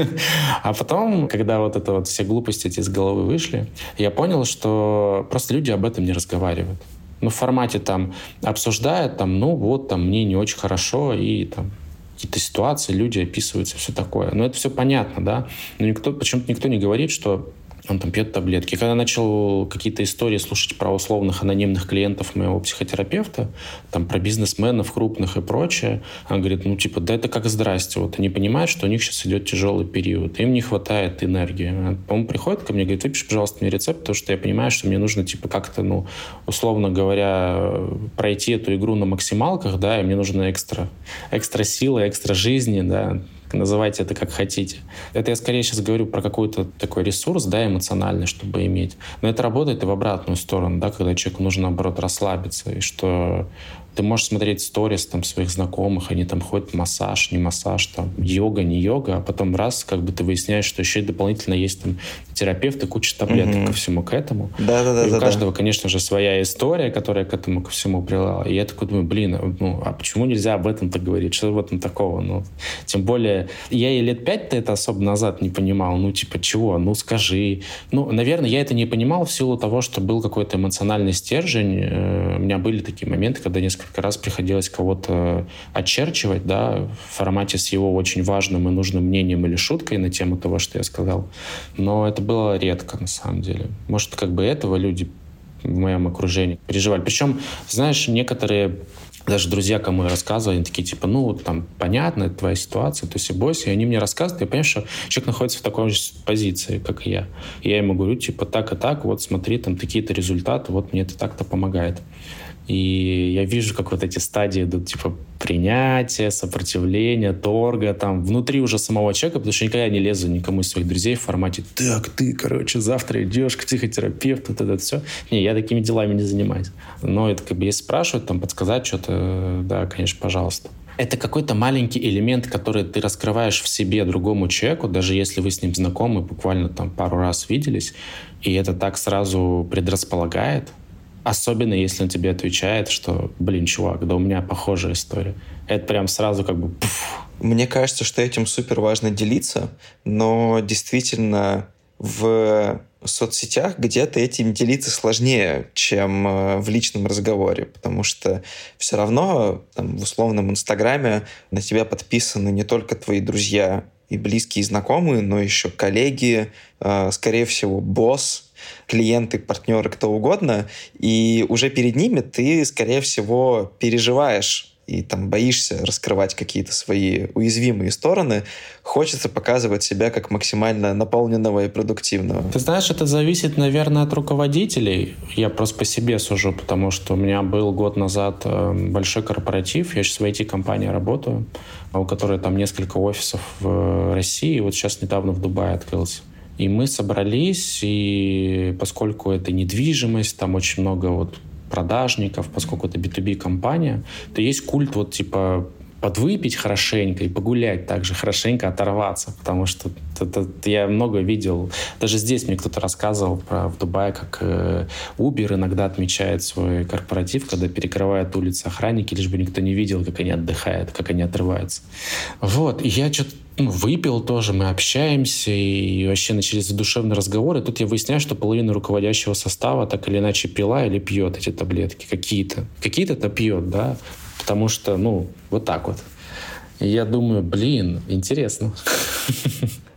а потом, когда вот это вот все глупости эти из головы вышли, я понял, что просто люди об этом не разговаривают. Ну, в формате там обсуждают, там, ну, вот, там, мне не очень хорошо, и там какие-то ситуации, люди описываются, все такое. Но это все понятно, да. Но никто, почему-то никто не говорит, что он там пьет таблетки. Когда начал какие-то истории слушать про условных анонимных клиентов моего психотерапевта, там про бизнесменов крупных и прочее, он говорит, ну типа, да это как здрасте. Вот они понимают, что у них сейчас идет тяжелый период, им не хватает энергии. Он приходит ко мне, говорит, выпиши, пожалуйста, мне рецепт, потому что я понимаю, что мне нужно типа как-то, ну, условно говоря, пройти эту игру на максималках, да, и мне нужно экстра, экстра силы, экстра жизни, да, называйте это как хотите. Это я скорее сейчас говорю про какой-то такой ресурс, да, эмоциональный, чтобы иметь. Но это работает и в обратную сторону, да, когда человеку нужно, наоборот, расслабиться, и что ты можешь смотреть сторис там своих знакомых, они там ходят массаж, не массаж, там йога, не йога, а потом раз, как бы ты выясняешь, что еще и дополнительно есть там терапевт и куча таблеток mm-hmm. ко всему к этому. Да, да, да. И да, у каждого, да. конечно же, своя история, которая к этому ко всему привела. И я такой думаю, блин, ну а почему нельзя об этом так говорить? Что в этом такого? Ну, тем более, я и лет пять-то это особо назад не понимал. Ну, типа, чего? Ну, скажи. Ну, наверное, я это не понимал в силу того, что был какой-то эмоциональный стержень. Э, у меня были такие моменты, когда несколько несколько раз приходилось кого-то очерчивать, да, в формате с его очень важным и нужным мнением или шуткой на тему того, что я сказал. Но это было редко, на самом деле. Может, как бы этого люди в моем окружении переживали. Причем, знаешь, некоторые даже друзья, кому я рассказывал, они такие, типа, ну, там, понятно, это твоя ситуация, ты себе бойся. И они мне рассказывают, я понимаю, что человек находится в такой же позиции, как и я. И я ему говорю, типа, так и так, вот смотри, там, такие-то результаты, вот мне это так-то помогает. И я вижу, как вот эти стадии идут, типа, принятия, сопротивления, торга, там, внутри уже самого человека, потому что никогда не лезу никому из своих друзей в формате «Так, ты, короче, завтра идешь к психотерапевту», это, это все. Не, я такими делами не занимаюсь. Но это как бы, если спрашивают, там, подсказать что-то, да, конечно, пожалуйста. Это какой-то маленький элемент, который ты раскрываешь в себе другому человеку, даже если вы с ним знакомы, буквально там пару раз виделись, и это так сразу предрасполагает Особенно, если он тебе отвечает, что, блин, чувак, да у меня похожая история. Это прям сразу как бы... Пуф. Мне кажется, что этим супер важно делиться, но действительно в соцсетях где-то этим делиться сложнее, чем э, в личном разговоре, потому что все равно там, в условном Инстаграме на тебя подписаны не только твои друзья и близкие знакомые, но еще коллеги, э, скорее всего, босс, клиенты, партнеры, кто угодно, и уже перед ними ты, скорее всего, переживаешь и там боишься раскрывать какие-то свои уязвимые стороны, хочется показывать себя как максимально наполненного и продуктивного. Ты знаешь, это зависит, наверное, от руководителей. Я просто по себе сужу, потому что у меня был год назад э, большой корпоратив. Я сейчас в IT-компании работаю, у которой там несколько офисов в России. Вот сейчас недавно в Дубае открылся. И мы собрались, и поскольку это недвижимость, там очень много вот продажников, поскольку это B2B компания, то есть культ вот типа подвыпить хорошенько и погулять также хорошенько, оторваться, потому что это, это, я много видел, даже здесь мне кто-то рассказывал про в Дубае, как э, Uber иногда отмечает свой корпоратив, когда перекрывает улицы охранники, лишь бы никто не видел, как они отдыхают, как они отрываются. Вот, и я что-то выпил тоже, мы общаемся, и вообще начались задушевные разговоры. Тут я выясняю, что половина руководящего состава так или иначе пила или пьет эти таблетки какие-то. Какие-то-то пьет, да, потому что, ну, вот так вот. И я думаю, блин, интересно.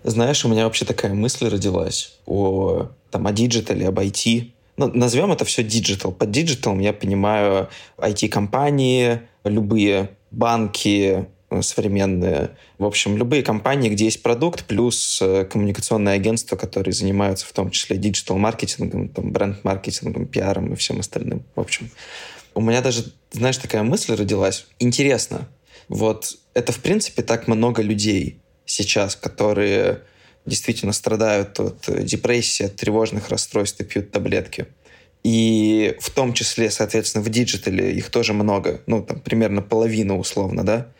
Знаешь, у меня вообще такая мысль родилась о, там, о диджитале, об IT. Ну, назовем это все digital. Под диджиталом я понимаю IT-компании, любые банки, современные. В общем, любые компании, где есть продукт, плюс э, коммуникационные агентства, которые занимаются в том числе digital-маркетингом, там, бренд-маркетингом, пиаром и всем остальным. В общем, у меня даже, знаешь, такая мысль родилась. Интересно, вот это, в принципе, так много людей сейчас, которые действительно страдают от э, депрессии, от тревожных расстройств и пьют таблетки. И в том числе, соответственно, в диджитале их тоже много, ну, там, примерно половина условно, да?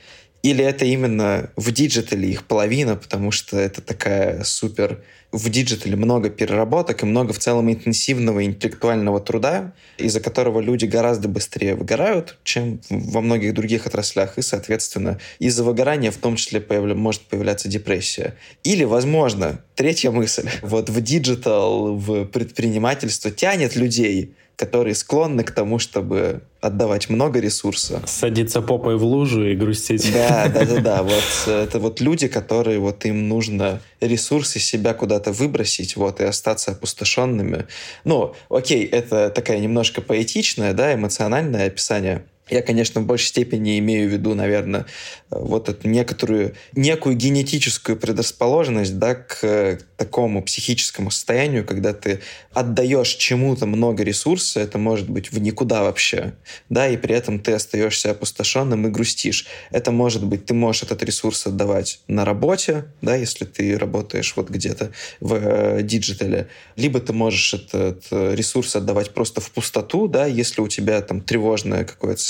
Или это именно в диджитале их половина, потому что это такая супер... В диджитале много переработок и много в целом интенсивного интеллектуального труда, из-за которого люди гораздо быстрее выгорают, чем во многих других отраслях. И, соответственно, из-за выгорания в том числе появля... может появляться депрессия. Или, возможно, третья мысль. Вот в digital, в предпринимательство тянет людей которые склонны к тому, чтобы отдавать много ресурса. Садиться попой в лужу и грустить. Да, да, да, да. Вот э, это вот люди, которые вот им нужно ресурсы себя куда-то выбросить, вот, и остаться опустошенными. Ну, окей, это такая немножко поэтичное, да, эмоциональное описание я, конечно, в большей степени имею в виду, наверное, вот эту некоторую, некую генетическую предрасположенность да, к такому психическому состоянию, когда ты отдаешь чему-то много ресурса, это может быть в никуда вообще, да, и при этом ты остаешься опустошенным и грустишь. Это может быть, ты можешь этот ресурс отдавать на работе, да, если ты работаешь вот где-то в э, digital е, либо ты можешь этот ресурс отдавать просто в пустоту, да, если у тебя там тревожное какое-то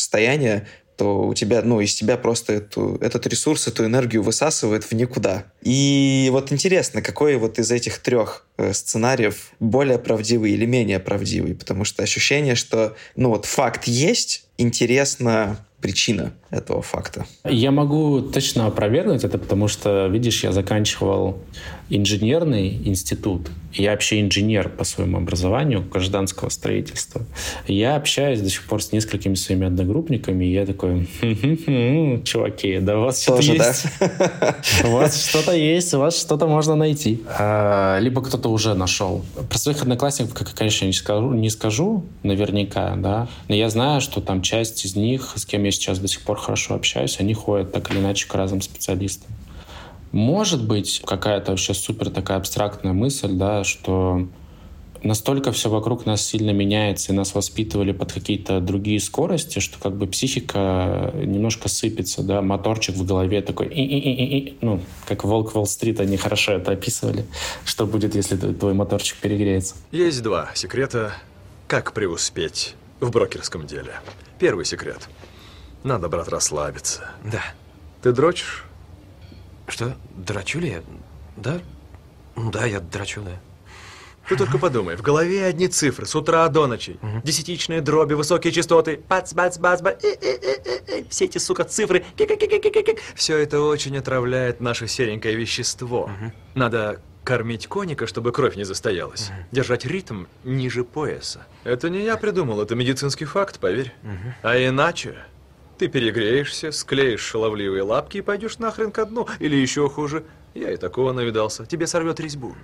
то у тебя, ну, из тебя просто эту, этот ресурс, эту энергию высасывает в никуда. И вот интересно, какой вот из этих трех э, сценариев более правдивый или менее правдивый, потому что ощущение, что, ну, вот факт есть, интересно причина этого факта. Я могу точно опровергнуть это, потому что, видишь, я заканчивал инженерный институт. Я вообще инженер по своему образованию гражданского строительства. Я общаюсь до сих пор с несколькими своими одногруппниками, и я такой, чуваки, да у вас что-то есть. У вас что-то есть, у вас что-то можно найти. А, либо кто-то уже нашел. Про своих одноклассников, как конечно, не скажу, не скажу наверняка, да, но я знаю, что там часть из них, с кем я сейчас до сих пор хорошо общаюсь, они ходят так или иначе к разным специалистам. Может быть, какая-то вообще супер такая абстрактная мысль, да, что настолько все вокруг нас сильно меняется, и нас воспитывали под какие-то другие скорости, что как бы психика немножко сыпется, да, моторчик в голове такой, и -и -и -и ну, как Волк Уолл-стрит, они хорошо это описывали, что будет, если твой моторчик перегреется. Есть два секрета, как преуспеть в брокерском деле. Первый секрет. Надо, брат, расслабиться. Да. Ты дрочишь? Что? Драчу ли я? Да? Да, я драчу, да. Ты только подумай, в голове одни цифры с утра до ночи. Угу. Десятичные дроби, высокие частоты. Бац, бац, бац, бац. Э, э, э, Все эти, сука, цифры. Все это очень отравляет наше серенькое вещество. Угу. Надо кормить коника, чтобы кровь не застоялась. Угу. Держать ритм ниже пояса. Это не я придумал, это медицинский факт, поверь. Угу. А иначе ты перегреешься, склеишь шаловливые лапки и пойдешь нахрен ко дну. Или еще хуже, я и такого навидался. Тебе сорвет резьбу.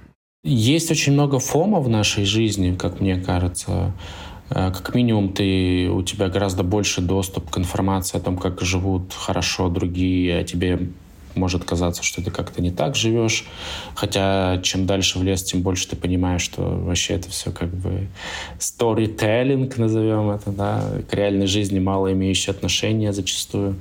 Есть очень много фома в нашей жизни, как мне кажется. Э, как минимум, ты, у тебя гораздо больше доступ к информации о том, как живут хорошо другие, а тебе может казаться, что ты как-то не так живешь. Хотя чем дальше в лес, тем больше ты понимаешь, что вообще это все как бы storytelling, назовем это, да, к реальной жизни мало имеющие отношения зачастую.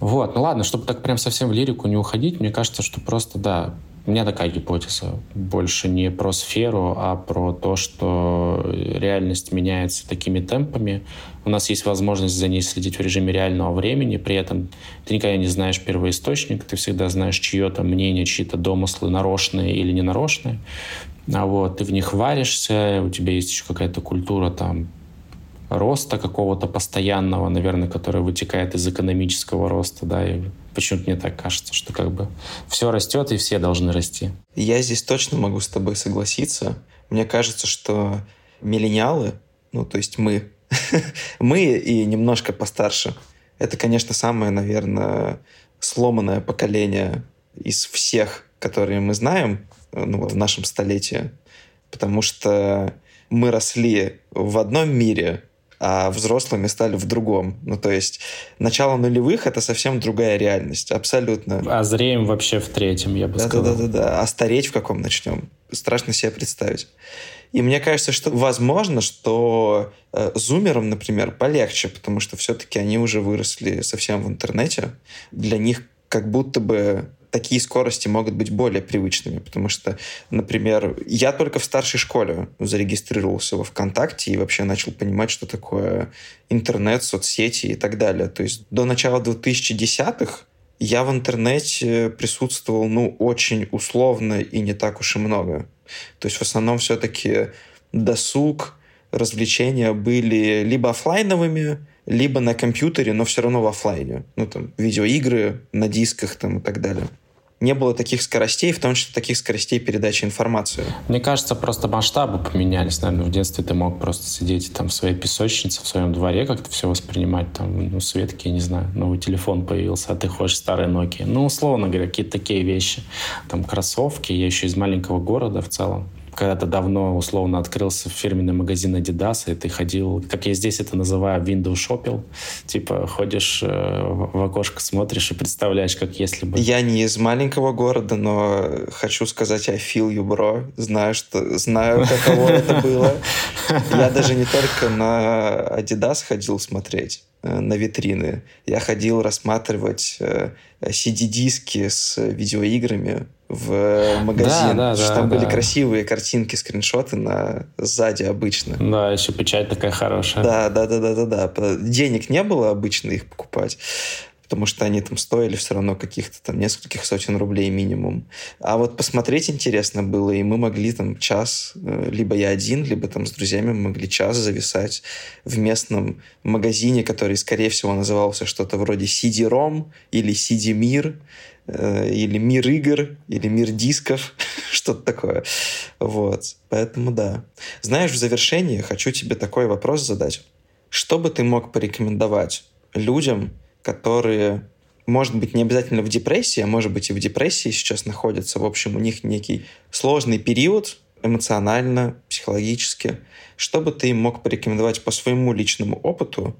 Вот, ну ладно, чтобы так прям совсем в лирику не уходить, мне кажется, что просто, да, у меня такая гипотеза. Больше не про сферу, а про то, что реальность меняется такими темпами. У нас есть возможность за ней следить в режиме реального времени. При этом ты никогда не знаешь первоисточник, ты всегда знаешь чье-то мнение, чьи-то домыслы, нарочные или ненарочные. А вот ты в них варишься, у тебя есть еще какая-то культура там роста какого-то постоянного, наверное, который вытекает из экономического роста, да, и почему-то мне так кажется, что как бы все растет, и все должны расти. Я здесь точно могу с тобой согласиться. Мне кажется, что миллениалы, ну, то есть мы, мы и немножко постарше, это, конечно, самое, наверное, сломанное поколение из всех, которые мы знаем ну, в нашем столетии, потому что мы росли в одном мире, а взрослыми стали в другом. Ну, то есть начало нулевых — это совсем другая реальность, абсолютно. А зреем вообще в третьем, я бы да, сказал. Да-да-да. А стареть в каком начнем? Страшно себе представить. И мне кажется, что возможно, что э, зумерам, например, полегче, потому что все-таки они уже выросли совсем в интернете. Для них как будто бы такие скорости могут быть более привычными, потому что, например, я только в старшей школе зарегистрировался во ВКонтакте и вообще начал понимать, что такое интернет, соцсети и так далее. То есть до начала 2010-х я в интернете присутствовал, ну, очень условно и не так уж и много. То есть в основном все-таки досуг, развлечения были либо офлайновыми, либо на компьютере, но все равно в офлайне. Ну, там, видеоигры на дисках там, и так далее не было таких скоростей, в том числе таких скоростей передачи информации. Мне кажется, просто масштабы поменялись. Наверное, в детстве ты мог просто сидеть там в своей песочнице, в своем дворе, как-то все воспринимать. Там, ну, Светки, я не знаю, новый телефон появился, а ты хочешь старый Nokia. Ну, условно говоря, какие-то такие вещи. Там кроссовки. Я еще из маленького города в целом когда-то давно условно открылся фирменный магазин Adidas, и ты ходил, как я здесь это называю, window shopping, типа ходишь э, в окошко, смотришь и представляешь, как если бы... Я не из маленького города, но хочу сказать I feel you, bro. Знаю, что... Знаю, каково это было. Я даже не только на Adidas ходил смотреть, э, на витрины. Я ходил рассматривать CD-диски э, с видеоиграми в магазин. Да, да, да, там да. были красивые картинки, скриншоты на сзади обычно. Да, еще печать такая хорошая. Да, да, да, да, да, да. Денег не было обычно их покупать потому что они там стоили все равно каких-то там нескольких сотен рублей минимум. А вот посмотреть интересно было, и мы могли там час, э, либо я один, либо там с друзьями могли час зависать в местном магазине, который, скорее всего, назывался что-то вроде CD-ROM или CD-Мир, э, или мир игр, или мир дисков, что-то такое. Вот. Поэтому да. Знаешь, в завершении хочу тебе такой вопрос задать. Что бы ты мог порекомендовать людям, которые, может быть, не обязательно в депрессии, а может быть и в депрессии сейчас находятся. В общем, у них некий сложный период эмоционально, психологически. Что бы ты им мог порекомендовать по своему личному опыту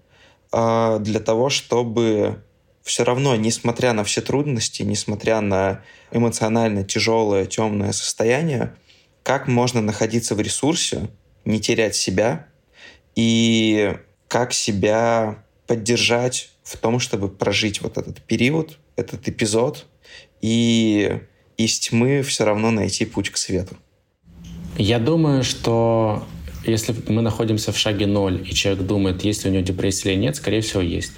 а, для того, чтобы все равно, несмотря на все трудности, несмотря на эмоционально тяжелое, темное состояние, как можно находиться в ресурсе, не терять себя и как себя поддержать в том, чтобы прожить вот этот период, этот эпизод, и из тьмы все равно найти путь к свету. Я думаю, что если мы находимся в шаге ноль, и человек думает, есть ли у него депрессия или нет, скорее всего, есть.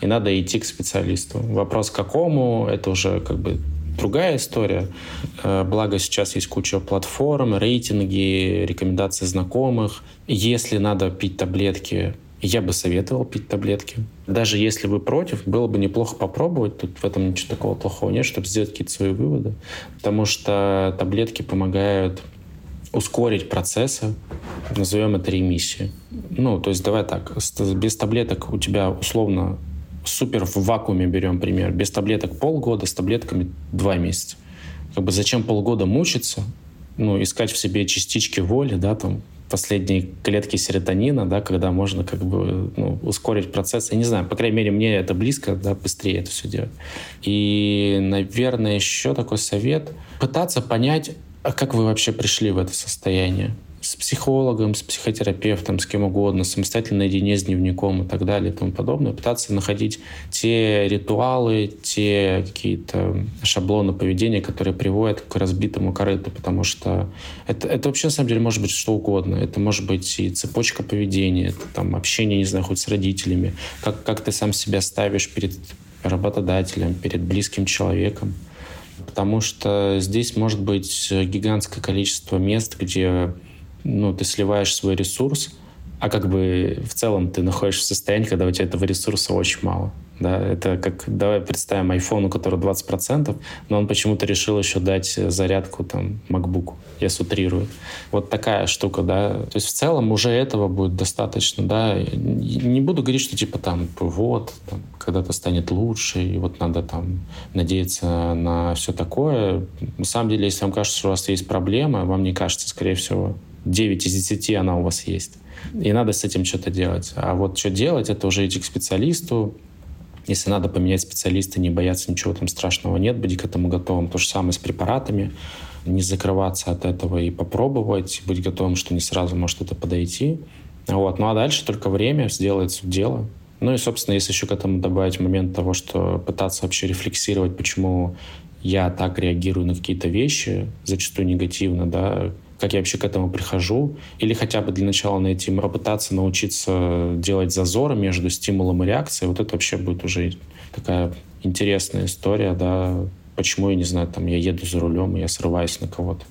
И надо идти к специалисту. Вопрос какому, это уже как бы другая история. Э, благо сейчас есть куча платформ, рейтинги, рекомендации знакомых. Если надо пить таблетки, я бы советовал пить таблетки. Даже если вы против, было бы неплохо попробовать. Тут в этом ничего такого плохого нет, чтобы сделать какие-то свои выводы. Потому что таблетки помогают ускорить процессы, назовем это ремиссией. Ну, то есть давай так, без таблеток у тебя условно супер в вакууме берем пример. Без таблеток полгода, с таблетками два месяца. Как бы зачем полгода мучиться, ну, искать в себе частички воли, да, там, последние клетки серотонина, да, когда можно как бы ну, ускорить процесс. Я не знаю, по крайней мере, мне это близко, да, быстрее это все делать. И, наверное, еще такой совет — пытаться понять, а как вы вообще пришли в это состояние с психологом, с психотерапевтом, с кем угодно, самостоятельно наедине с дневником и так далее и тому подобное, пытаться находить те ритуалы, те какие-то шаблоны поведения, которые приводят к разбитому корыту, потому что это, это вообще на самом деле может быть что угодно. Это может быть и цепочка поведения, это там общение, не знаю, хоть с родителями, как, как ты сам себя ставишь перед работодателем, перед близким человеком потому что здесь может быть гигантское количество мест, где ну, ты сливаешь свой ресурс, а как бы в целом ты находишься в состоянии, когда у тебя этого ресурса очень мало. Да, это как, давай представим iPhone, у которого 20%, но он почему-то решил еще дать зарядку там MacBook. Я сутрирую. Вот такая штука, да. То есть в целом уже этого будет достаточно, да. Не буду говорить, что типа там вот, там, когда-то станет лучше, и вот надо там надеяться на все такое. На самом деле, если вам кажется, что у вас есть проблема, вам не кажется, скорее всего, 9 из 10 она у вас есть. И надо с этим что-то делать. А вот что делать, это уже идти к специалисту. Если надо поменять специалиста, не бояться ничего там страшного нет, быть к этому готовым. То же самое с препаратами. Не закрываться от этого и попробовать, быть готовым, что не сразу может это подойти. Вот. Ну а дальше только время сделает суть дела. Ну и, собственно, если еще к этому добавить момент того, что пытаться вообще рефлексировать, почему я так реагирую на какие-то вещи, зачастую негативно, да, как я вообще к этому прихожу, или хотя бы для начала найти, попытаться научиться делать зазоры между стимулом и реакцией, вот это вообще будет уже такая интересная история, да, почему, я не знаю, там, я еду за рулем, и я срываюсь на кого-то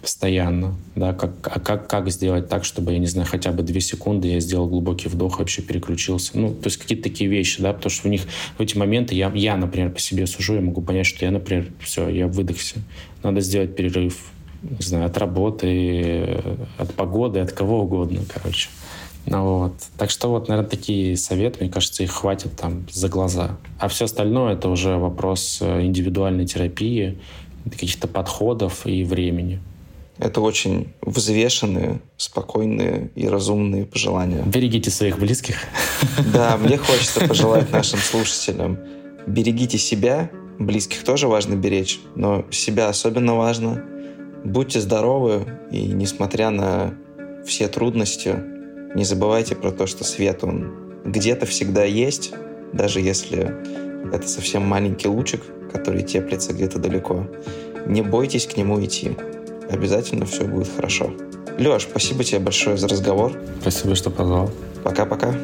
постоянно, да, как, а как, как сделать так, чтобы, я не знаю, хотя бы две секунды я сделал глубокий вдох, вообще переключился, ну, то есть какие-то такие вещи, да, потому что в них, в эти моменты я, я, например, по себе сужу, я могу понять, что я, например, все, я выдохся, надо сделать перерыв, не знаю, от работы, от погоды, от кого угодно, короче. Ну, вот. Так что вот, наверное, такие советы, мне кажется, их хватит там за глаза. А все остальное это уже вопрос э, индивидуальной терапии, каких-то подходов и времени. Это очень взвешенные, спокойные и разумные пожелания. Берегите своих близких. Да, мне хочется пожелать нашим слушателям. Берегите себя, близких тоже важно беречь, но себя особенно важно. Будьте здоровы, и несмотря на все трудности, не забывайте про то, что свет, он где-то всегда есть, даже если это совсем маленький лучик, который теплится где-то далеко. Не бойтесь к нему идти. Обязательно все будет хорошо. Леш, спасибо тебе большое за разговор. Спасибо, что позвал. Пока-пока.